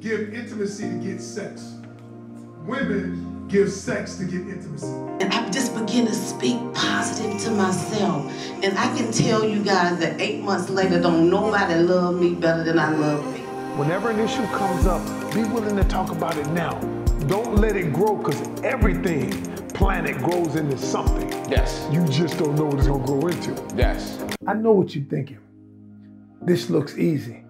give intimacy to get sex. Women give sex to get intimacy. And I just begin to speak positive to myself. And I can tell you guys that eight months later, don't nobody love me better than I love me. Whenever an issue comes up, be willing to talk about it now. Don't let it grow because everything planet grows into something. Yes. You just don't know what it's gonna grow into. Yes. I know what you're thinking. This looks easy.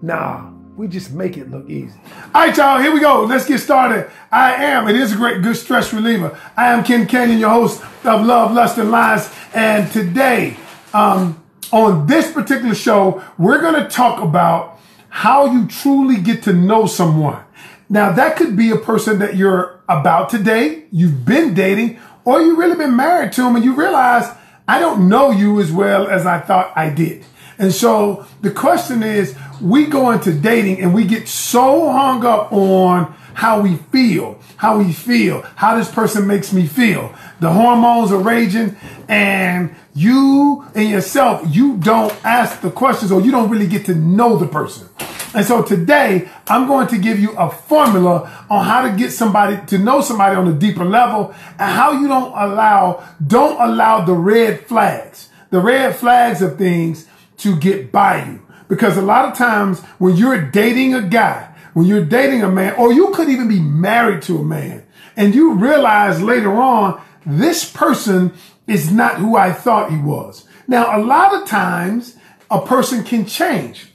Nah, we just make it look easy. All right, y'all, here we go. Let's get started. I am, it is a great, good stress reliever. I am Ken Canyon, your host of Love, Lust, and Lies. And today, um, on this particular show, we're gonna talk about how you truly get to know someone. Now, that could be a person that you're about to date, you've been dating, or you've really been married to them and you realize, I don't know you as well as I thought I did. And so the question is, we go into dating and we get so hung up on how we feel, how we feel, how this person makes me feel. The hormones are raging and you and yourself, you don't ask the questions or you don't really get to know the person. And so today I'm going to give you a formula on how to get somebody to know somebody on a deeper level and how you don't allow, don't allow the red flags, the red flags of things to get by you. Because a lot of times when you're dating a guy, when you're dating a man, or you could even be married to a man and you realize later on, this person is not who I thought he was. Now, a lot of times a person can change.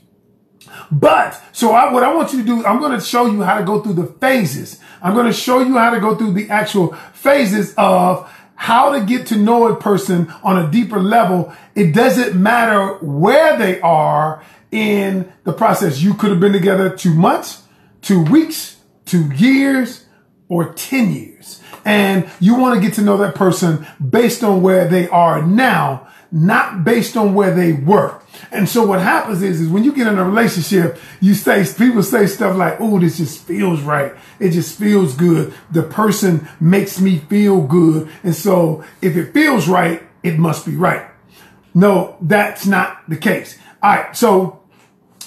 But so I, what I want you to do, I'm going to show you how to go through the phases. I'm going to show you how to go through the actual phases of how to get to know a person on a deeper level. It doesn't matter where they are in the process. You could have been together two months, two weeks, two years, or 10 years. And you want to get to know that person based on where they are now, not based on where they were. And so what happens is, is when you get in a relationship, you say, people say stuff like, oh, this just feels right. It just feels good. The person makes me feel good. And so if it feels right, it must be right. No, that's not the case. All right. So,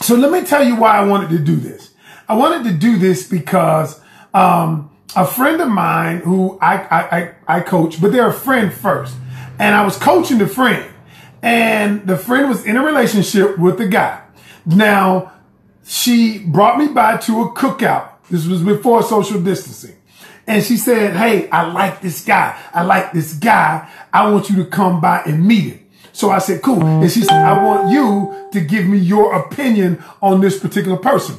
so let me tell you why I wanted to do this. I wanted to do this because, um, a friend of mine who I, I, I, I coach, but they're a friend first. And I was coaching the friend and the friend was in a relationship with the guy. Now, she brought me by to a cookout. This was before social distancing. And she said, Hey, I like this guy. I like this guy. I want you to come by and meet him. So I said, cool. And she said, I want you to give me your opinion on this particular person.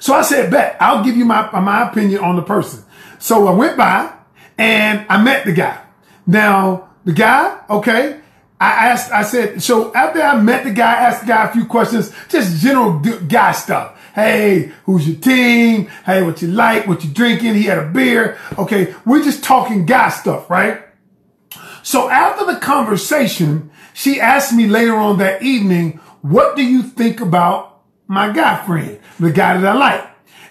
So I said, bet, I'll give you my, my opinion on the person. So I went by and I met the guy. Now, the guy, okay, I asked, I said, so after I met the guy, I asked the guy a few questions, just general guy stuff. Hey, who's your team? Hey, what you like? What you drinking? He had a beer. Okay. We're just talking guy stuff, right? So after the conversation, she asked me later on that evening, what do you think about my guy friend, the guy that I like?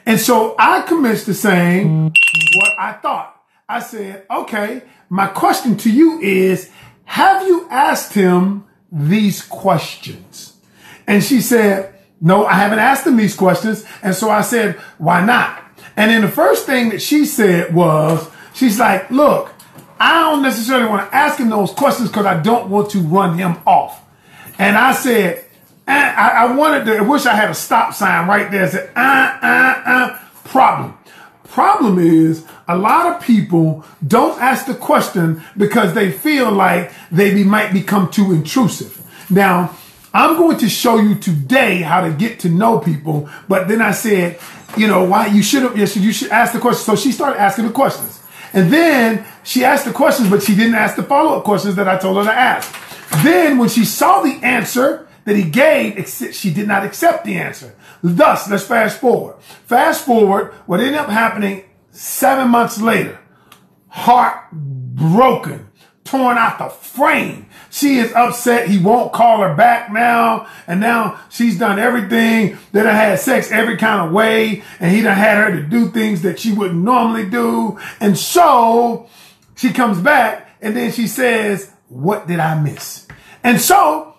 And so I commenced to saying what I thought. I said, okay, my question to you is, have you asked him these questions? And she said, no, I haven't asked him these questions. And so I said, why not? And then the first thing that she said was, she's like, look, I don't necessarily want to ask him those questions because I don't want to run him off. And I said, uh, I, I, wanted to, I wish I had a stop sign right there. I said, uh, uh, uh, problem. Problem is, a lot of people don't ask the question because they feel like they be, might become too intrusive. Now, I'm going to show you today how to get to know people, but then I said, you know, why you should have, yes, you should ask the question. So she started asking the questions. And then she asked the questions, but she didn't ask the follow up questions that I told her to ask. Then when she saw the answer that he gave, she did not accept the answer. Thus, let's fast forward. Fast forward, what ended up happening seven months later, heart broken, torn out the frame. She is upset. He won't call her back now. And now she's done everything that I had sex every kind of way. And he done had her to do things that she wouldn't normally do. And so she comes back and then she says, what did I miss? And so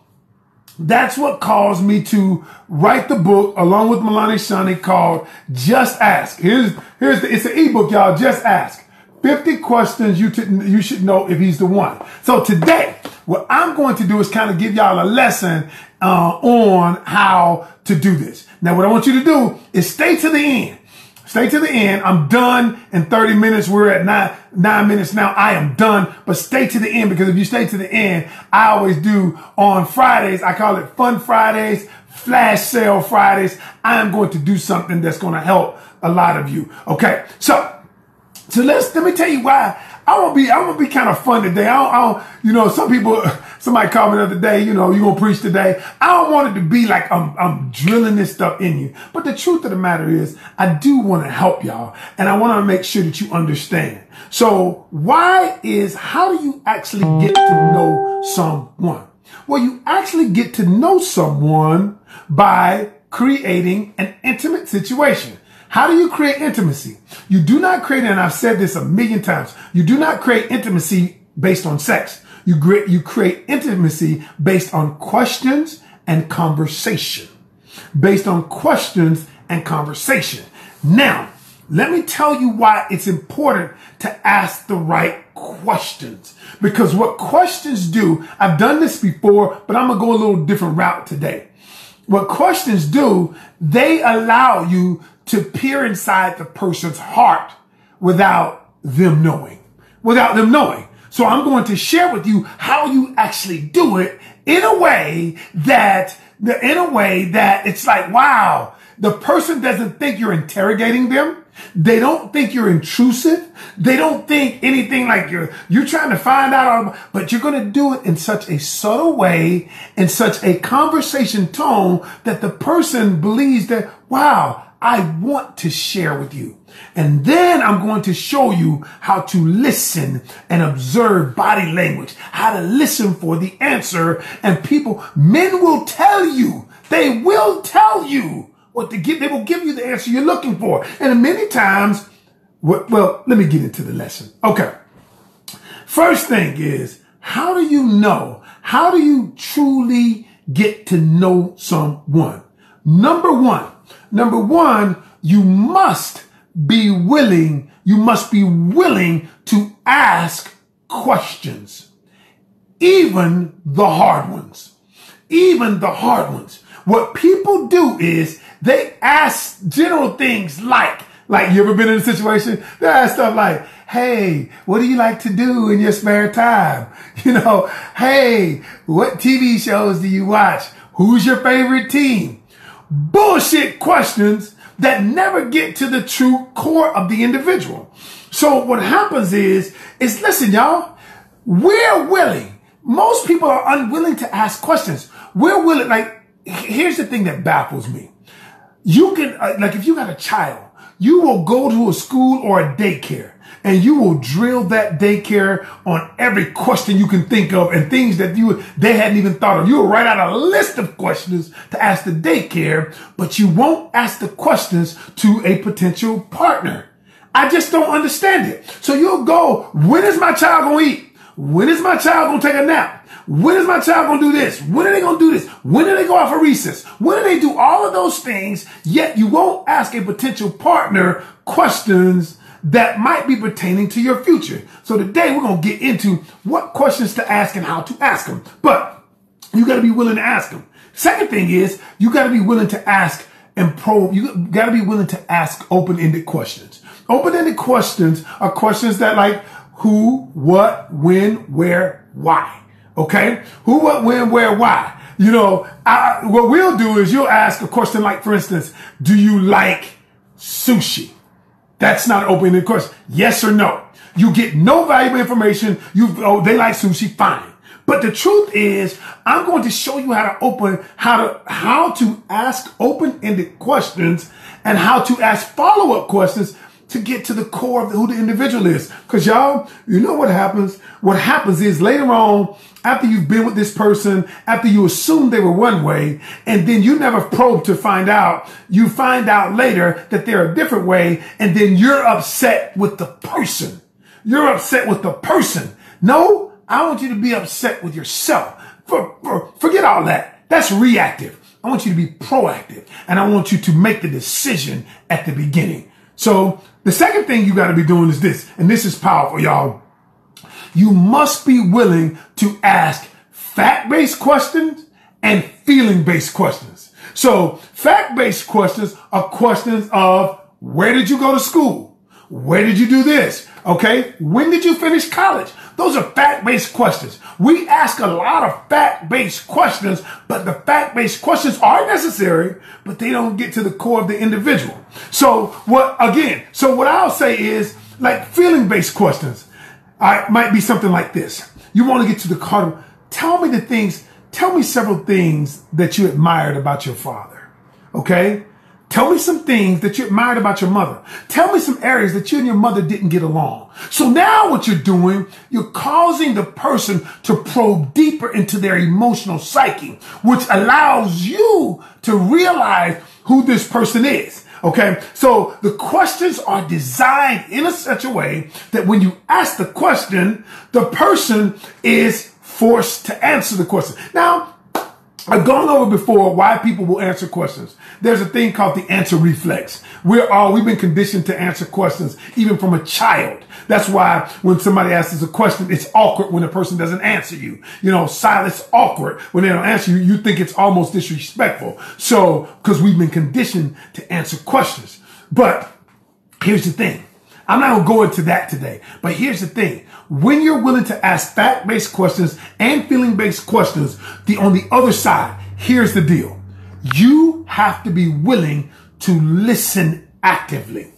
That's what caused me to write the book along with Milani Shani called Just Ask. Here's, here's the, it's an ebook, y'all. Just Ask. 50 questions you, to, you should know if he's the one. So today, what I'm going to do is kind of give y'all a lesson uh, on how to do this. Now, what I want you to do is stay to the end. Stay to the end. I'm done in 30 minutes. We're at nine, nine minutes now. I am done, but stay to the end because if you stay to the end, I always do on Fridays. I call it fun Fridays, flash sale Fridays. I am going to do something that's going to help a lot of you. Okay. So, so let's, let me tell you why I want to be, I want to be kind of fun today. I don't, I don't, you know, some people, somebody called me the other day, you know, you gonna preach today. I don't want it to be like I'm, I'm drilling this stuff in you. But the truth of the matter is, I do want to help y'all and I want to make sure that you understand. So why is, how do you actually get to know someone? Well, you actually get to know someone by creating an intimate situation. How do you create intimacy? You do not create, and I've said this a million times, you do not create intimacy based on sex. You create, you create intimacy based on questions and conversation. Based on questions and conversation. Now, let me tell you why it's important to ask the right questions. Because what questions do, I've done this before, but I'm going to go a little different route today. What questions do, they allow you to peer inside the person's heart without them knowing, without them knowing. So I'm going to share with you how you actually do it in a way that, in a way that it's like, wow, the person doesn't think you're interrogating them. They don't think you're intrusive. They don't think anything like you're, you're trying to find out, but you're going to do it in such a subtle way, in such a conversation tone that the person believes that, wow, I want to share with you. And then I'm going to show you how to listen and observe body language, how to listen for the answer. And people, men will tell you, they will tell you what to get. They will give you the answer you're looking for. And many times, well, let me get into the lesson. Okay. First thing is, how do you know? How do you truly get to know someone? Number one, Number one, you must be willing, you must be willing to ask questions. Even the hard ones. Even the hard ones. What people do is they ask general things like, like you ever been in a situation? They ask stuff like, hey, what do you like to do in your spare time? You know, hey, what TV shows do you watch? Who's your favorite team? Bullshit questions that never get to the true core of the individual. So what happens is, is listen, y'all, we're willing. Most people are unwilling to ask questions. We're willing, like, here's the thing that baffles me. You can, uh, like, if you got a child, you will go to a school or a daycare and you will drill that daycare on every question you can think of and things that you they hadn't even thought of. You will write out a list of questions to ask the daycare, but you won't ask the questions to a potential partner. I just don't understand it. So you'll go, when is my child to eat? When is my child to take a nap? When is my child to do this? When are they to do this? When do they go out for recess? When do they do all of those things? Yet you won't ask a potential partner questions that might be pertaining to your future. So today we're going to get into what questions to ask and how to ask them. But you got to be willing to ask them. Second thing is you got to be willing to ask and probe. You got to be willing to ask open-ended questions. Open-ended questions are questions that like who, what, when, where, why. Okay? Who, what, when, where, why. You know, I, what we'll do is you'll ask a question like, for instance, do you like sushi? That's not an open-ended question. Yes or no. You get no valuable information. You, oh, they like sushi. Fine. But the truth is, I'm going to show you how to open, how to, how to ask open-ended questions and how to ask follow-up questions to get to the core of who the individual is. Cause y'all, you know what happens? What happens is later on, after you've been with this person, after you assume they were one way, and then you never probe to find out, you find out later that they're a different way, and then you're upset with the person. You're upset with the person. No, I want you to be upset with yourself. For, for, forget all that. That's reactive. I want you to be proactive and I want you to make the decision at the beginning. So the second thing you got to be doing is this, and this is powerful, y'all. You must be willing to ask fact-based questions and feeling-based questions. So fact-based questions are questions of where did you go to school? Where did you do this? Okay. When did you finish college? Those are fact-based questions. We ask a lot of fact-based questions, but the fact-based questions are necessary, but they don't get to the core of the individual. So what, again, so what I'll say is like feeling-based questions. I might be something like this. You want to get to the core. Tell me the things, tell me several things that you admired about your father. Okay. Tell me some things that you admired about your mother. Tell me some areas that you and your mother didn't get along. So now what you're doing, you're causing the person to probe deeper into their emotional psyche, which allows you to realize who this person is. Okay. So the questions are designed in a such a way that when you ask the question, the person is forced to answer the question. Now, I've gone over before why people will answer questions. There's a thing called the answer reflex. We're all, we've been conditioned to answer questions even from a child. That's why when somebody asks us a question, it's awkward when a person doesn't answer you. You know, silence awkward when they don't answer you. You think it's almost disrespectful. So, cause we've been conditioned to answer questions. But here's the thing. I'm not going to go into that today, but here's the thing. When you're willing to ask fact-based questions and feeling-based questions, the, on the other side, here's the deal. You have to be willing to listen actively.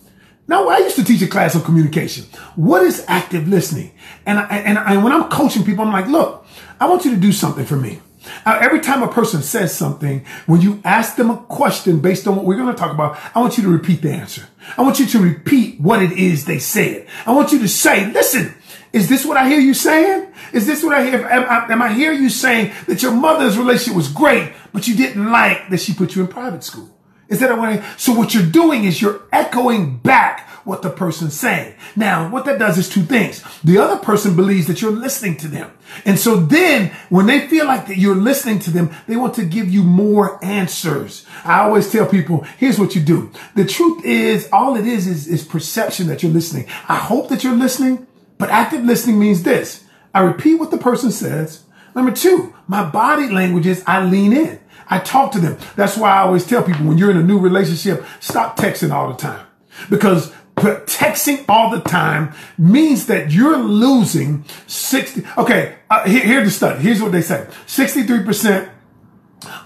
Now, I used to teach a class on communication. What is active listening? And, I, and, I, and when I'm coaching people, I'm like, look, I want you to do something for me. Now, every time a person says something, when you ask them a question based on what we're going to talk about, I want you to repeat the answer. I want you to repeat what it is they said. I want you to say, listen, is this what I hear you saying? Is this what I hear? Am I, am I hear you saying that your mother's relationship was great, but you didn't like that she put you in private school? Is that what so what you're doing is you're echoing back what the person's saying. Now, what that does is two things. The other person believes that you're listening to them. And so then when they feel like that you're listening to them, they want to give you more answers. I always tell people, here's what you do. The truth is all it is, is, is perception that you're listening. I hope that you're listening, but active listening means this. I repeat what the person says. Number two, my body language is I lean in. I talk to them. That's why I always tell people when you're in a new relationship, stop texting all the time because texting all the time means that you're losing 60. Okay, uh, here, here's the study. Here's what they say 63%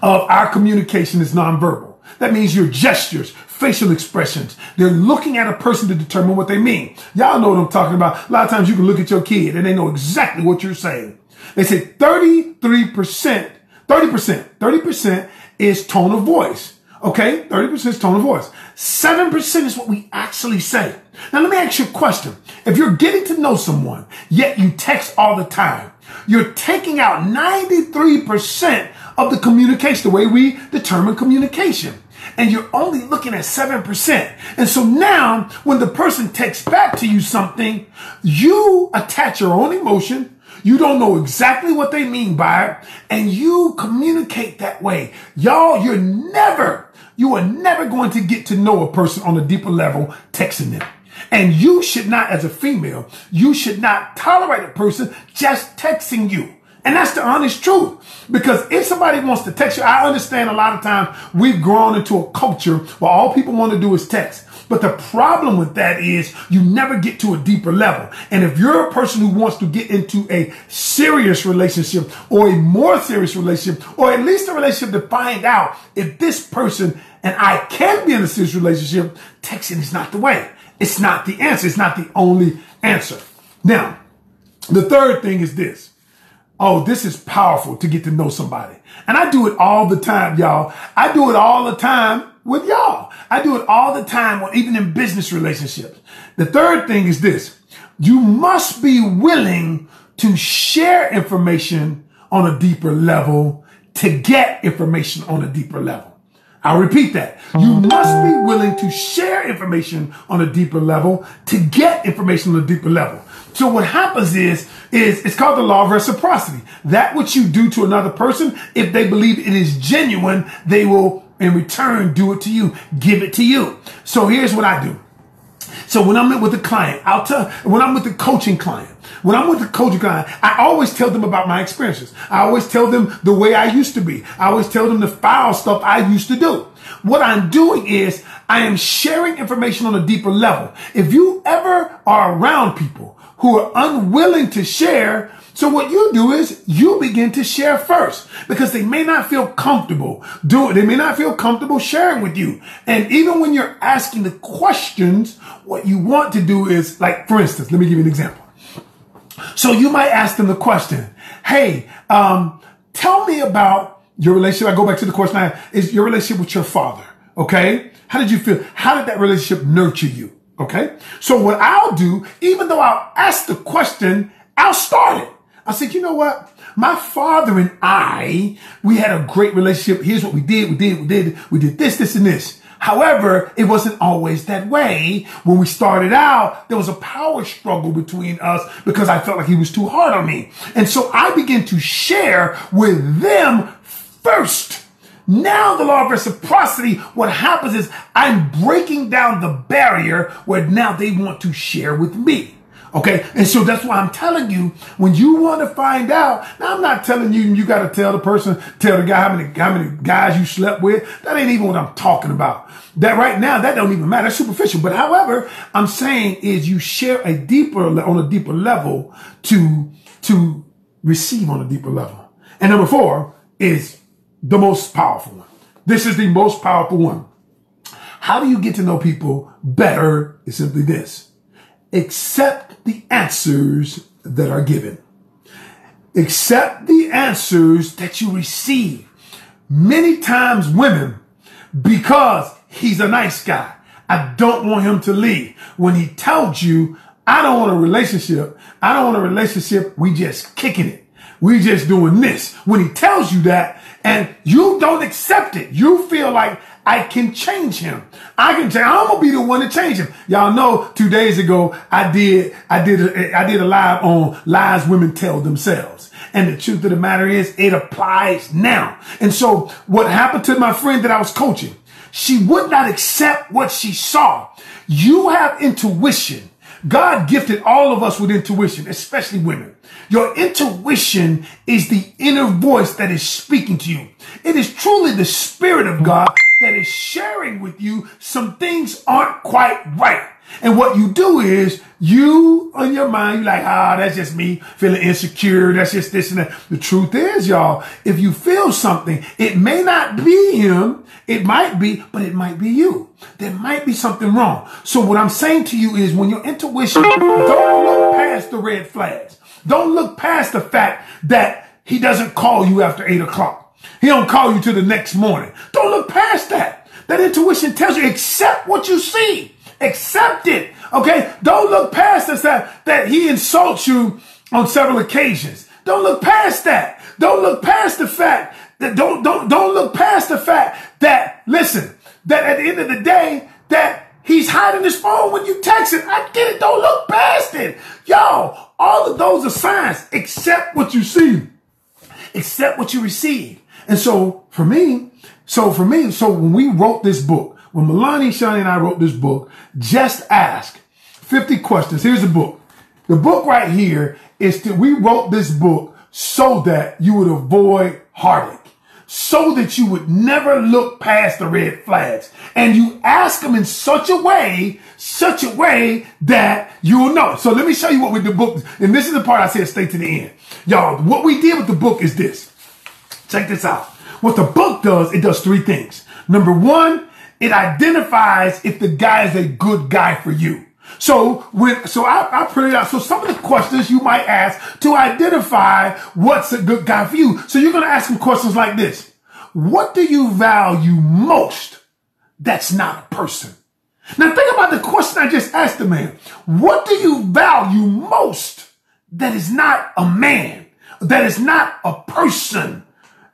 of our communication is nonverbal. That means your gestures, facial expressions. They're looking at a person to determine what they mean. Y'all know what I'm talking about. A lot of times you can look at your kid and they know exactly what you're saying. They say 33%, 30%, 30% is tone of voice. Okay, 30% is tone of voice. 7% is what we actually say. Now let me ask you a question. If you're getting to know someone, yet you text all the time, you're taking out 93% of the communication, the way we determine communication. And you're only looking at 7%. And so now when the person texts back to you something, you attach your own emotion, you don't know exactly what they mean by it, and you communicate that way. Y'all, you're never, you are never going to get to know a person on a deeper level texting them. And you should not, as a female, you should not tolerate a person just texting you. And that's the honest truth. Because if somebody wants to text you, I understand a lot of times we've grown into a culture where all people want to do is text. But the problem with that is you never get to a deeper level. And if you're a person who wants to get into a serious relationship or a more serious relationship, or at least a relationship to find out if this person and I can be in a serious relationship, texting is not the way. It's not the answer. It's not the only answer. Now, the third thing is this. Oh, this is powerful to get to know somebody. And I do it all the time, y'all. I do it all the time with y'all. I do it all the time, or even in business relationships. The third thing is this. You must be willing to share information on a deeper level to get information on a deeper level. I'll repeat that. You must be willing to share information on a deeper level to get information on a deeper level. So what happens is, is it's called the law of reciprocity. That which you do to another person, if they believe it is genuine, they will in return do it to you, give it to you. So here's what I do. So when I'm with a client, I'll tell, when I'm with the coaching client, when I'm with the coaching client, I always tell them about my experiences. I always tell them the way I used to be. I always tell them the foul stuff I used to do. What I'm doing is I am sharing information on a deeper level. If you ever are around people who are unwilling to share, so what you do is you begin to share first because they may not feel comfortable doing, they may not feel comfortable sharing with you. And even when you're asking the questions, what you want to do is like, for instance, let me give you an example. So you might ask them the question, Hey, um, tell me about your relationship. I go back to the question I is your relationship with your father. Okay. How did you feel? How did that relationship nurture you? Okay. So what I'll do, even though I'll ask the question, I'll start it. I said, you know what? My father and I, we had a great relationship. Here's what we did. We did, we did, we did this, this, and this. However, it wasn't always that way. When we started out, there was a power struggle between us because I felt like he was too hard on me. And so I began to share with them first. Now the law of reciprocity, what happens is I'm breaking down the barrier where now they want to share with me. Okay. And so that's why I'm telling you, when you want to find out, now I'm not telling you, you got to tell the person, tell the guy how many, how many guys you slept with. That ain't even what I'm talking about. That right now, that don't even matter. That's superficial. But however, I'm saying is you share a deeper, on a deeper level to, to receive on a deeper level. And number four is the most powerful one. This is the most powerful one. How do you get to know people better? Is simply this. Accept the answers that are given. Accept the answers that you receive. Many times women, because he's a nice guy, I don't want him to leave. When he tells you, I don't want a relationship. I don't want a relationship. We just kicking it. We just doing this. When he tells you that and you don't accept it, you feel like I can change him. I can change. I'm gonna be the one to change him. Y'all know two days ago I did I did a, I did a live on lies women tell themselves. And the truth of the matter is it applies now. And so what happened to my friend that I was coaching? She would not accept what she saw. You have intuition. God gifted all of us with intuition, especially women. Your intuition is the inner voice that is speaking to you. It is truly the spirit of God that is sharing with you some things aren't quite right. And what you do is you on your mind, you're like, ah, that's just me feeling insecure. That's just this and that. The truth is, y'all, if you feel something, it may not be him. It might be, but it might be you. There might be something wrong. So what I'm saying to you is when your intuition, don't look past the red flags. Don't look past the fact that he doesn't call you after eight o'clock. He don't call you to the next morning. Don't look past that. That intuition tells you, accept what you see. Accept it. Okay? Don't look past this that, that he insults you on several occasions. Don't look past that. Don't look past the fact that don't don't don't look past the fact that listen, that at the end of the day, that he's hiding his phone when you text it. I get it. Don't look past it. Y'all, all of those are signs. Accept what you see. Accept what you receive. And so for me, so for me, so when we wrote this book, when Milani, Shani, and I wrote this book, just ask 50 questions. Here's the book. The book right here is that we wrote this book so that you would avoid heartache, so that you would never look past the red flags. And you ask them in such a way, such a way that you will know. So let me show you what we the book, and this is the part I said stay to the end. Y'all, what we did with the book is this. Check this out. What the book does, it does three things. Number one, it identifies if the guy is a good guy for you. So when, so I, I printed out. So some of the questions you might ask to identify what's a good guy for you. So you're to ask him questions like this. What do you value most? That's not a person. Now think about the question I just asked the man. What do you value most that is not a man? That is not a person?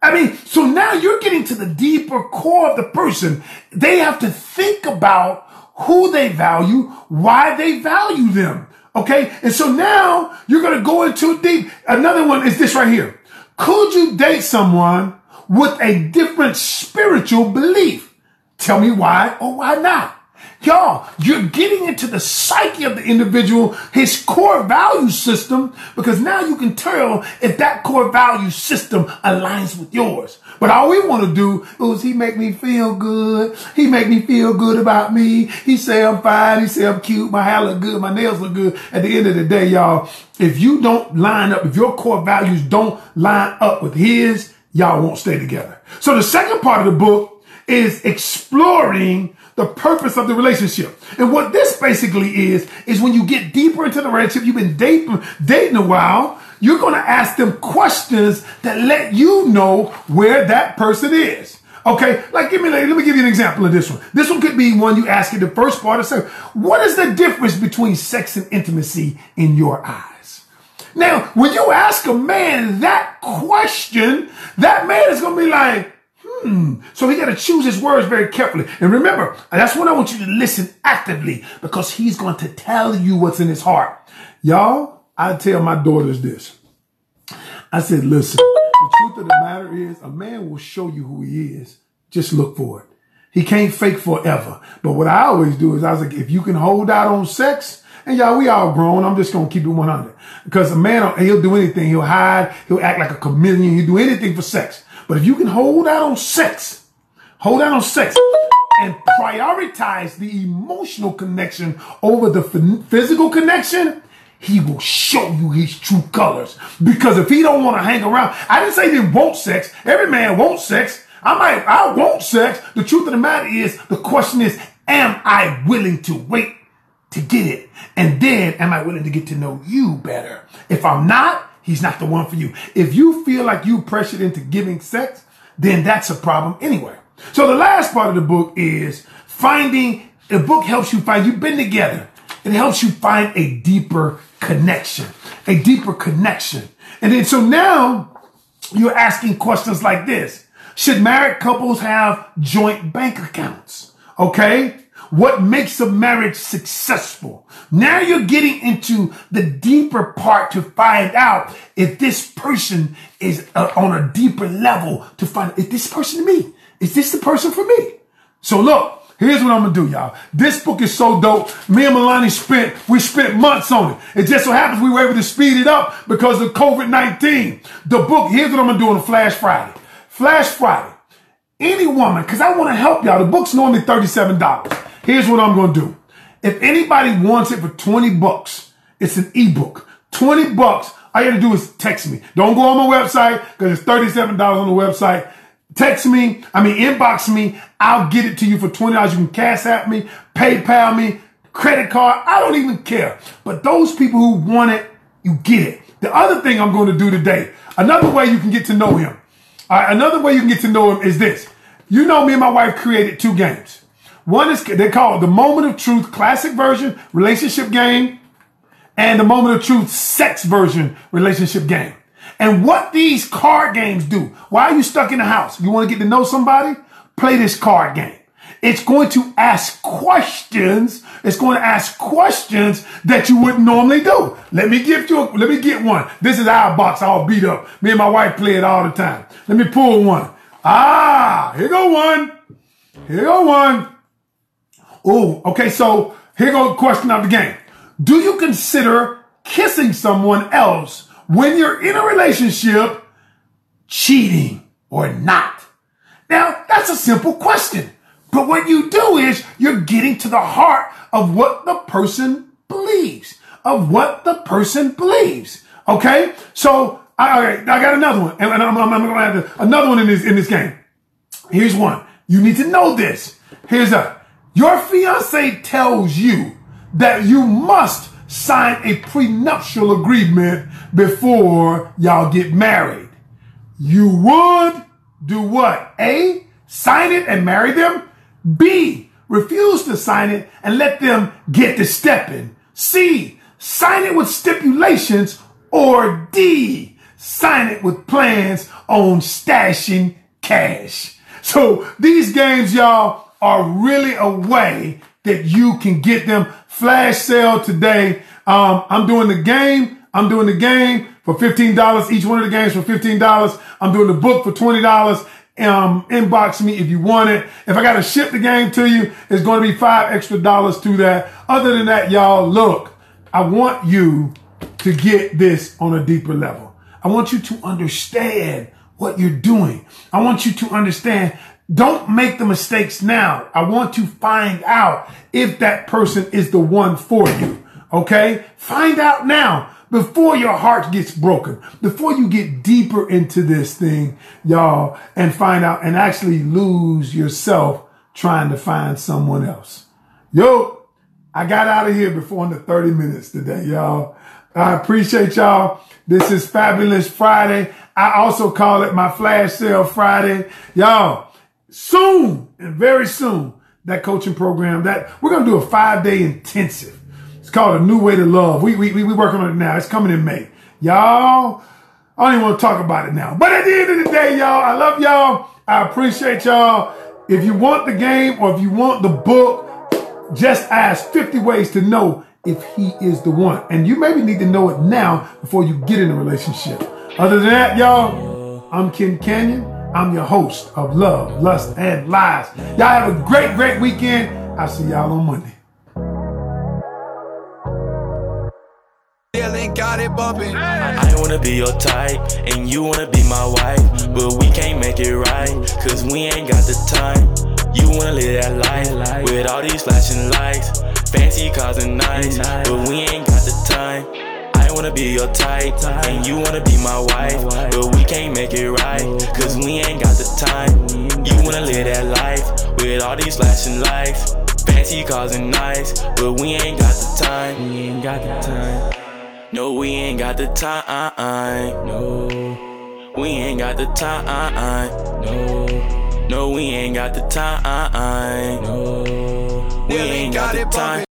I mean, so now you're getting to the deeper core of the person. They have to think about who they value, why they value them. Okay. And so now you're going to go into deep. Another one is this right here. Could you date someone with a different spiritual belief? Tell me why or why not. Y'all, you're getting into the psyche of the individual, his core value system, because now you can tell if that core value system aligns with yours. But all we want to do is he make me feel good. He make me feel good about me. He say I'm fine. He say I'm cute. My hair look good. My nails look good. At the end of the day, y'all, if you don't line up, if your core values don't line up with his, y'all won't stay together. So the second part of the book is exploring the purpose of the relationship. And what this basically is, is when you get deeper into the relationship, you've been dating, dating a while, you're going to ask them questions that let you know where that person is. Okay, like give me, let me give you an example of this one. This one could be one you ask in the first part of sex. What is the difference between sex and intimacy in your eyes? Now, when you ask a man that question, that man is to be like, Hmm. So he got to choose his words very carefully. And remember, that's when I want you to listen actively because he's going to tell you what's in his heart. Y'all, I tell my daughters this. I said, listen, the truth of the matter is a man will show you who he is. Just look for it. He can't fake forever. But what I always do is I was like, if you can hold out on sex, and y'all, we all grown. I'm just to keep it 100. Because a man, he'll do anything. He'll hide. He'll act like a chameleon. He'll do anything for sex. But if you can hold out on sex, hold out on sex and prioritize the emotional connection over the physical connection, he will show you his true colors. Because if he don't want to hang around, I didn't say he want sex. Every man wants sex. I might, I want sex. The truth of the matter is, the question is, am I willing to wait to get it? And then am I willing to get to know you better? If I'm not, he's not the one for you. If you feel like you pressured into giving sex, then that's a problem anyway. So the last part of the book is finding, the book helps you find, you've been together. It helps you find a deeper connection, a deeper connection. And then so now you're asking questions like this. Should married couples have joint bank accounts? Okay. What makes a marriage successful? Now you're getting into the deeper part to find out if this person is uh, on a deeper level to find, is this person me? Is this the person for me? So look, Here's what I'm gonna do, y'all. This book is so dope. Me and Milani spent, we spent months on it. It just so happens we were able to speed it up because of COVID-19. The book, here's what I'm gonna do on Flash Friday. Flash Friday. Any woman, because I want to help y'all. The book's normally $37. Here's what I'm going to do. If anybody wants it for 20 bucks, it's an ebook. 20 bucks. All you got to do is text me. Don't go on my website because it's $37 on the website. Text me. I mean, inbox me. I'll get it to you for $20. You can Cash App me, PayPal me, credit card. I don't even care. But those people who want it, you get it. The other thing I'm going to do today, another way you can get to know him. another way you can get to know him is this. You know, me and my wife created two games. One is they call it the Moment of Truth Classic Version Relationship Game, and the Moment of Truth Sex Version Relationship Game. And what these card games do, why are you stuck in the house? You want to get to know somebody? Play this card game. It's going to ask questions. It's going to ask questions that you wouldn't normally do. Let me give you, a, let me get one. This is our box all beat up. Me and my wife play it all the time. Let me pull one. Ah, here go one. Here go one. Oh, okay. So here goes question of the game. Do you consider kissing someone else when you're in a relationship cheating or not? Now, that's a simple question. But what you do is you're getting to the heart of what the person believes, of what the person believes. Okay. So I, I got another one and I'm, I'm, going to add another one in this, in this game. Here's one. You need to know this. Here's a, your fiance tells you that you must sign a prenuptial agreement before y'all get married. You would do what? A, sign it and marry them. B, refuse to sign it and let them get to stepping. C, sign it with stipulations. Or D, sign it with plans on stashing cash. So these games, y'all, are really a way that you can get them. Flash sale today. Um, I'm doing the game. I'm doing the game for $15. Each one of the games for $15. I'm doing the book for $20. Um, inbox me if you want it. If I got to ship the game to you, it's going to be five extra dollars to that. Other than that, y'all, look, I want you to get this on a deeper level. I want you to understand what you're doing. I want you to understand don't make the mistakes now. I want to find out if that person is the one for you. Okay? Find out now before your heart gets broken, before you get deeper into this thing, y'all, and find out and actually lose yourself trying to find someone else. Yo, I got out of here before the 30 minutes today, y'all. I appreciate y'all. This is Fabulous Friday. I also call it my flash sale Friday. Y'all, soon and very soon, that coaching program that we're going to do a five day intensive It's called A New Way to Love. We, we, we, working on it now. It's coming in May. Y'all, I don't even want to talk about it now. But at the end of the day, y'all, I love y'all. I appreciate y'all. If you want the game or if you want the book, just ask 50 ways to know if he is the one. And you maybe need to know it now before you get in a relationship. Other than that, y'all, I'm Ken Canyon. I'm your host of Love, Lust, and Lies. Y'all have a great, great weekend. I'll see y'all on Monday. got it bumping. I wanna be your type, and you wanna be my wife. But we can't make it right, cause we ain't got the time. You wanna live that life with all these flashing lights, fancy cars and nights, but we ain't got the time. I wanna be your type, and you wanna be my wife, but we can't make it right, cause we ain't got the time. You wanna live that life with all these flashing lights, fancy cars and nights, but we ain't got the time. We ain't got the time. No, we ain't got the time. No, we ain't got the time. No, no, we ain't got the time. No, we ain't got the time.